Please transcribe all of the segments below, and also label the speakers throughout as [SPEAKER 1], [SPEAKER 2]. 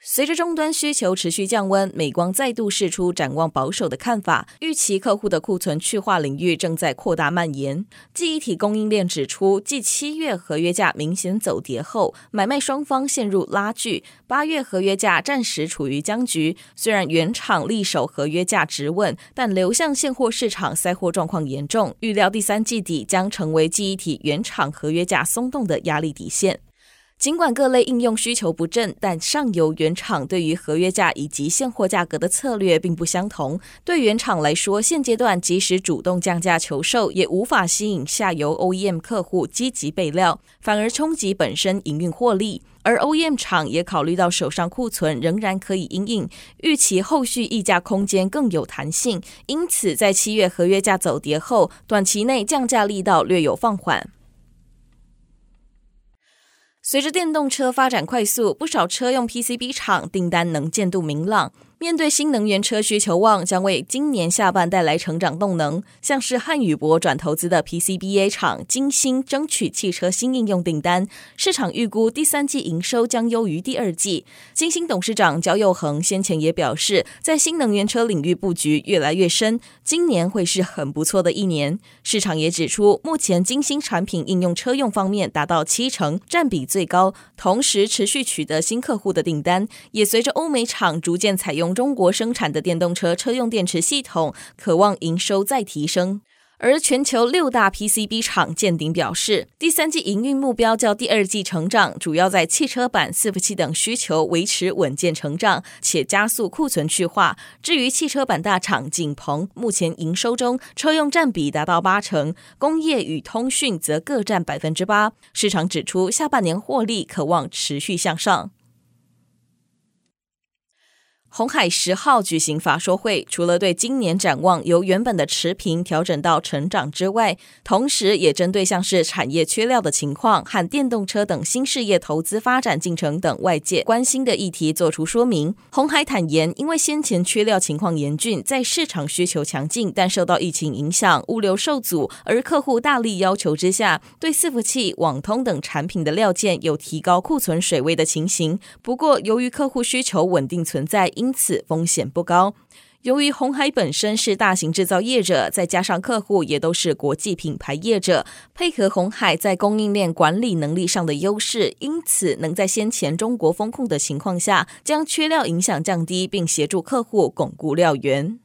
[SPEAKER 1] 随着终端需求持续降温，美光再度释出展望保守的看法，预期客户的库存去化领域正在扩大蔓延。记忆体供应链指出，继七月合约价明显走跌后，买卖双方陷入拉锯，八月合约价暂时处于僵局。虽然原厂力守合约价值稳，但流向现货市场塞货状况严重，预料第三季底将成为记忆体原厂合约价松动的压力底线。尽管各类应用需求不振，但上游原厂对于合约价以及现货价格的策略并不相同。对原厂来说，现阶段即使主动降价求售，也无法吸引下游 OEM 客户积极备料，反而冲击本身营运获利。而 OEM 厂也考虑到手上库存仍然可以因应，预期后续议价空间更有弹性，因此在七月合约价走跌后，短期内降价力道略有放缓。随着电动车发展快速，不少车用 PCB 厂订单能见度明朗。面对新能源车需求旺，将为今年下半带来成长动能。像是汉语博转投资的 PCBA 厂晶心争取汽车新应用订单，市场预估第三季营收将优于第二季。晶心董事长焦佑恒先前也表示，在新能源车领域布局越来越深，今年会是很不错的一年。市场也指出，目前晶心产品应用车用方面达到七成，占比最高，同时持续取得新客户的订单，也随着欧美厂逐渐采用。中国生产的电动车车用电池系统，渴望营收再提升。而全球六大 PCB 厂见顶表示，第三季营运目标较第二季成长，主要在汽车板、伺服器等需求维持稳健成长，且加速库存去化。至于汽车板大厂景鹏，目前营收中车用占比达到八成，工业与通讯则各占百分之八。市场指出，下半年获利可望持续向上。鸿海十号举行法说会，除了对今年展望由原本的持平调整到成长之外，同时也针对像是产业缺料的情况和电动车等新事业投资发展进程等外界关心的议题做出说明。鸿海坦言，因为先前缺料情况严峻，在市场需求强劲，但受到疫情影响，物流受阻，而客户大力要求之下，对伺服器、网通等产品的料件有提高库存水位的情形。不过，由于客户需求稳定存在，因因此风险不高。由于红海本身是大型制造业者，再加上客户也都是国际品牌业者，配合红海在供应链管理能力上的优势，因此能在先前中国风控的情况下，将缺料影响降低，并协助客户巩固料源。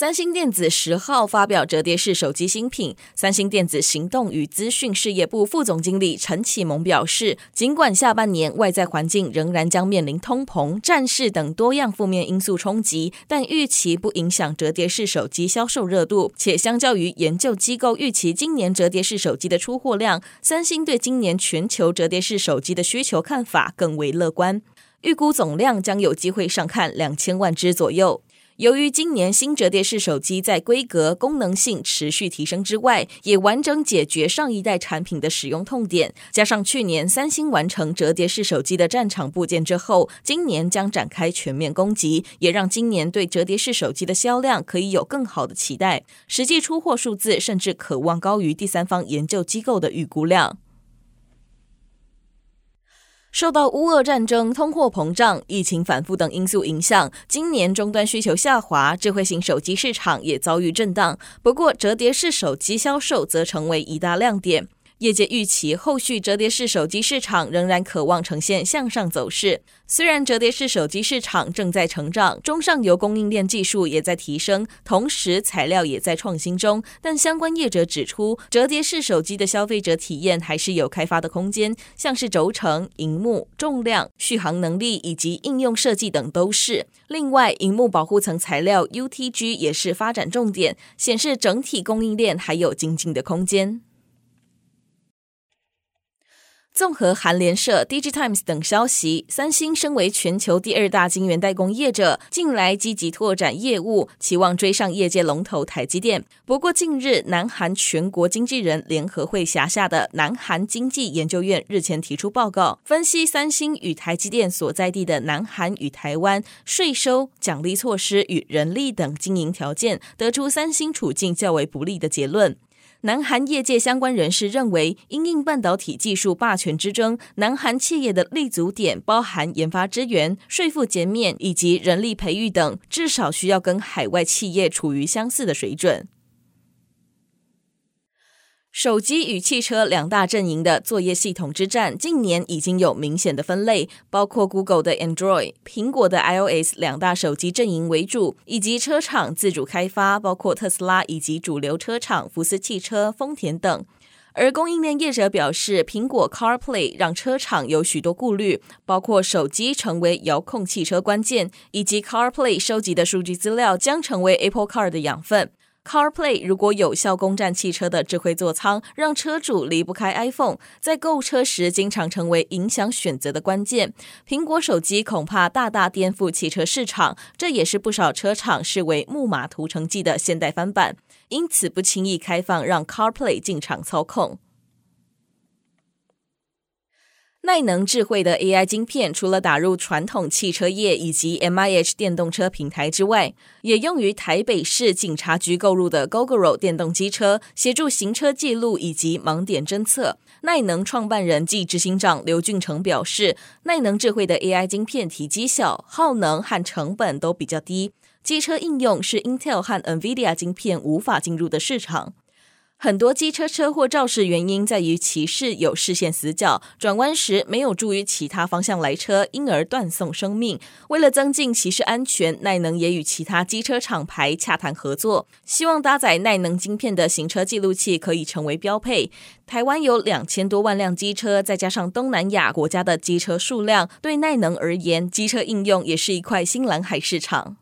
[SPEAKER 1] 三星电子十号发表折叠式手机新品。三星电子行动与资讯事业部副总经理陈启蒙表示，尽管下半年外在环境仍然将面临通膨、战事等多样负面因素冲击，但预期不影响折叠式手机销售热度。且相较于研究机构预期今年折叠式手机的出货量，三星对今年全球折叠式手机的需求看法更为乐观，预估总量将有机会上看两千万只左右。由于今年新折叠式手机在规格、功能性持续提升之外，也完整解决上一代产品的使用痛点，加上去年三星完成折叠式手机的战场部件之后，今年将展开全面攻击，也让今年对折叠式手机的销量可以有更好的期待。实际出货数字甚至可望高于第三方研究机构的预估量。受到乌俄战争、通货膨胀、疫情反复等因素影响，今年终端需求下滑，智慧型手机市场也遭遇震荡。不过，折叠式手机销售则成为一大亮点。业界预期后续折叠式手机市场仍然渴望呈现向上走势。虽然折叠式手机市场正在成长，中上游供应链技术也在提升，同时材料也在创新中，但相关业者指出，折叠式手机的消费者体验还是有开发的空间，像是轴承、荧幕、重量、续航能力以及应用设计等都是。另外，荧幕保护层材料 UTG 也是发展重点，显示整体供应链还有精进的空间。综合韩联社、DigiTimes 等消息，三星身为全球第二大晶圆代工业者，近来积极拓展业务，期望追上业界龙头台积电。不过，近日南韩全国经纪人联合会辖下的南韩经济研究院日前提出报告，分析三星与台积电所在地的南韩与台湾税收、奖励措施与人力等经营条件，得出三星处境较为不利的结论。南韩业界相关人士认为，因应半导体技术霸权之争，南韩企业的立足点包含研发资源、税负减免以及人力培育等，至少需要跟海外企业处于相似的水准。手机与汽车两大阵营的作业系统之战，近年已经有明显的分类，包括 Google 的 Android、苹果的 iOS 两大手机阵营为主，以及车厂自主开发，包括特斯拉以及主流车厂福斯汽车、丰田等。而供应链业者表示，苹果 CarPlay 让车厂有许多顾虑，包括手机成为遥控汽车关键，以及 CarPlay 收集的数据资料将成为 Apple Car 的养分。CarPlay 如果有效攻占汽车的智慧座舱，让车主离不开 iPhone，在购车时经常成为影响选择的关键。苹果手机恐怕大大颠覆汽车市场，这也是不少车厂视为木马屠城记的现代翻版，因此不轻易开放让 CarPlay 进场操控。耐能智慧的 AI 晶片，除了打入传统汽车业以及 MIH 电动车平台之外，也用于台北市警察局购入的 Gogoro 电动机车，协助行车记录以及盲点侦测。耐能创办人暨执行长刘俊成表示，耐能智慧的 AI 晶片体积小，耗能和成本都比较低，机车应用是 Intel 和 NVIDIA 晶片无法进入的市场。很多机车车祸肇事原因在于骑士有视线死角，转弯时没有注意其他方向来车，因而断送生命。为了增进骑士安全，耐能也与其他机车厂牌洽谈合作，希望搭载耐能晶片的行车记录器可以成为标配。台湾有两千多万辆机车，再加上东南亚国家的机车数量，对耐能而言，机车应用也是一块新蓝海市场。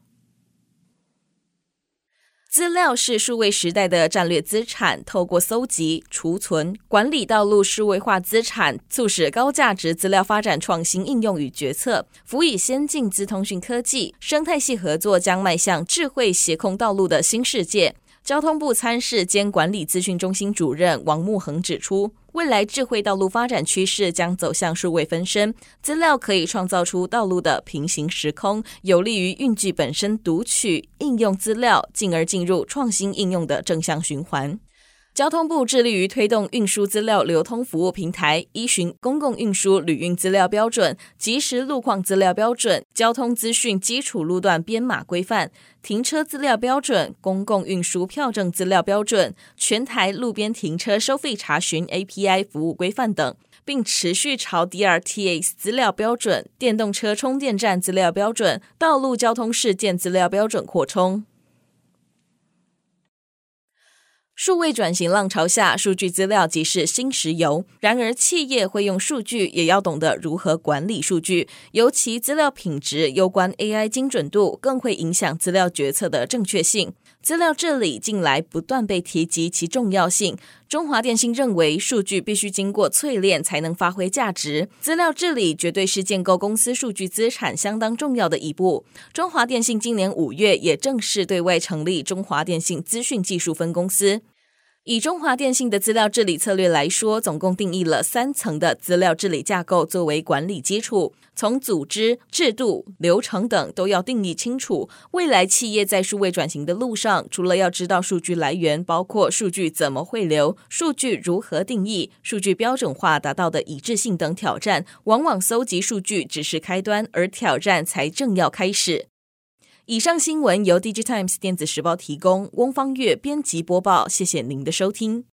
[SPEAKER 1] 资料是数位时代的战略资产，透过搜集、储存、管理道路数位化资产，促使高价值资料发展创新应用与决策。辅以先进资通讯科技，生态系合作将迈向智慧协控道路的新世界。交通部参事兼管理资讯中心主任王木恒指出，未来智慧道路发展趋势将走向数位分身，资料可以创造出道路的平行时空，有利于运具本身读取、应用资料，进而进入创新应用的正向循环。交通部致力于推动运输资料流通服务平台，依循公共运输旅运资料标准、即时路况资料标准、交通资讯基础路段编码规范、停车资料标准、公共运输票证资料标准、全台路边停车收费查询 API 服务规范等，并持续朝 DRTS 资料标准、电动车充电站资料标准、道路交通事件资料标准扩充。数位转型浪潮下，数据资料即是新石油。然而，企业会用数据，也要懂得如何管理数据。尤其资料品质攸关 AI 精准度，更会影响资料决策的正确性。资料治理近来不断被提及其重要性。中华电信认为，数据必须经过淬炼才能发挥价值。资料治理绝对是建构公司数据资产相当重要的一步。中华电信今年五月也正式对外成立中华电信资讯技术分公司。以中华电信的资料治理策略来说，总共定义了三层的资料治理架构作为管理基础，从组织、制度、流程等都要定义清楚。未来企业在数位转型的路上，除了要知道数据来源，包括数据怎么汇流、数据如何定义、数据标准化达到的一致性等挑战，往往搜集数据只是开端，而挑战才正要开始。以上新闻由 DigiTimes 电子时报提供，翁方月编辑播报。谢谢您的收听。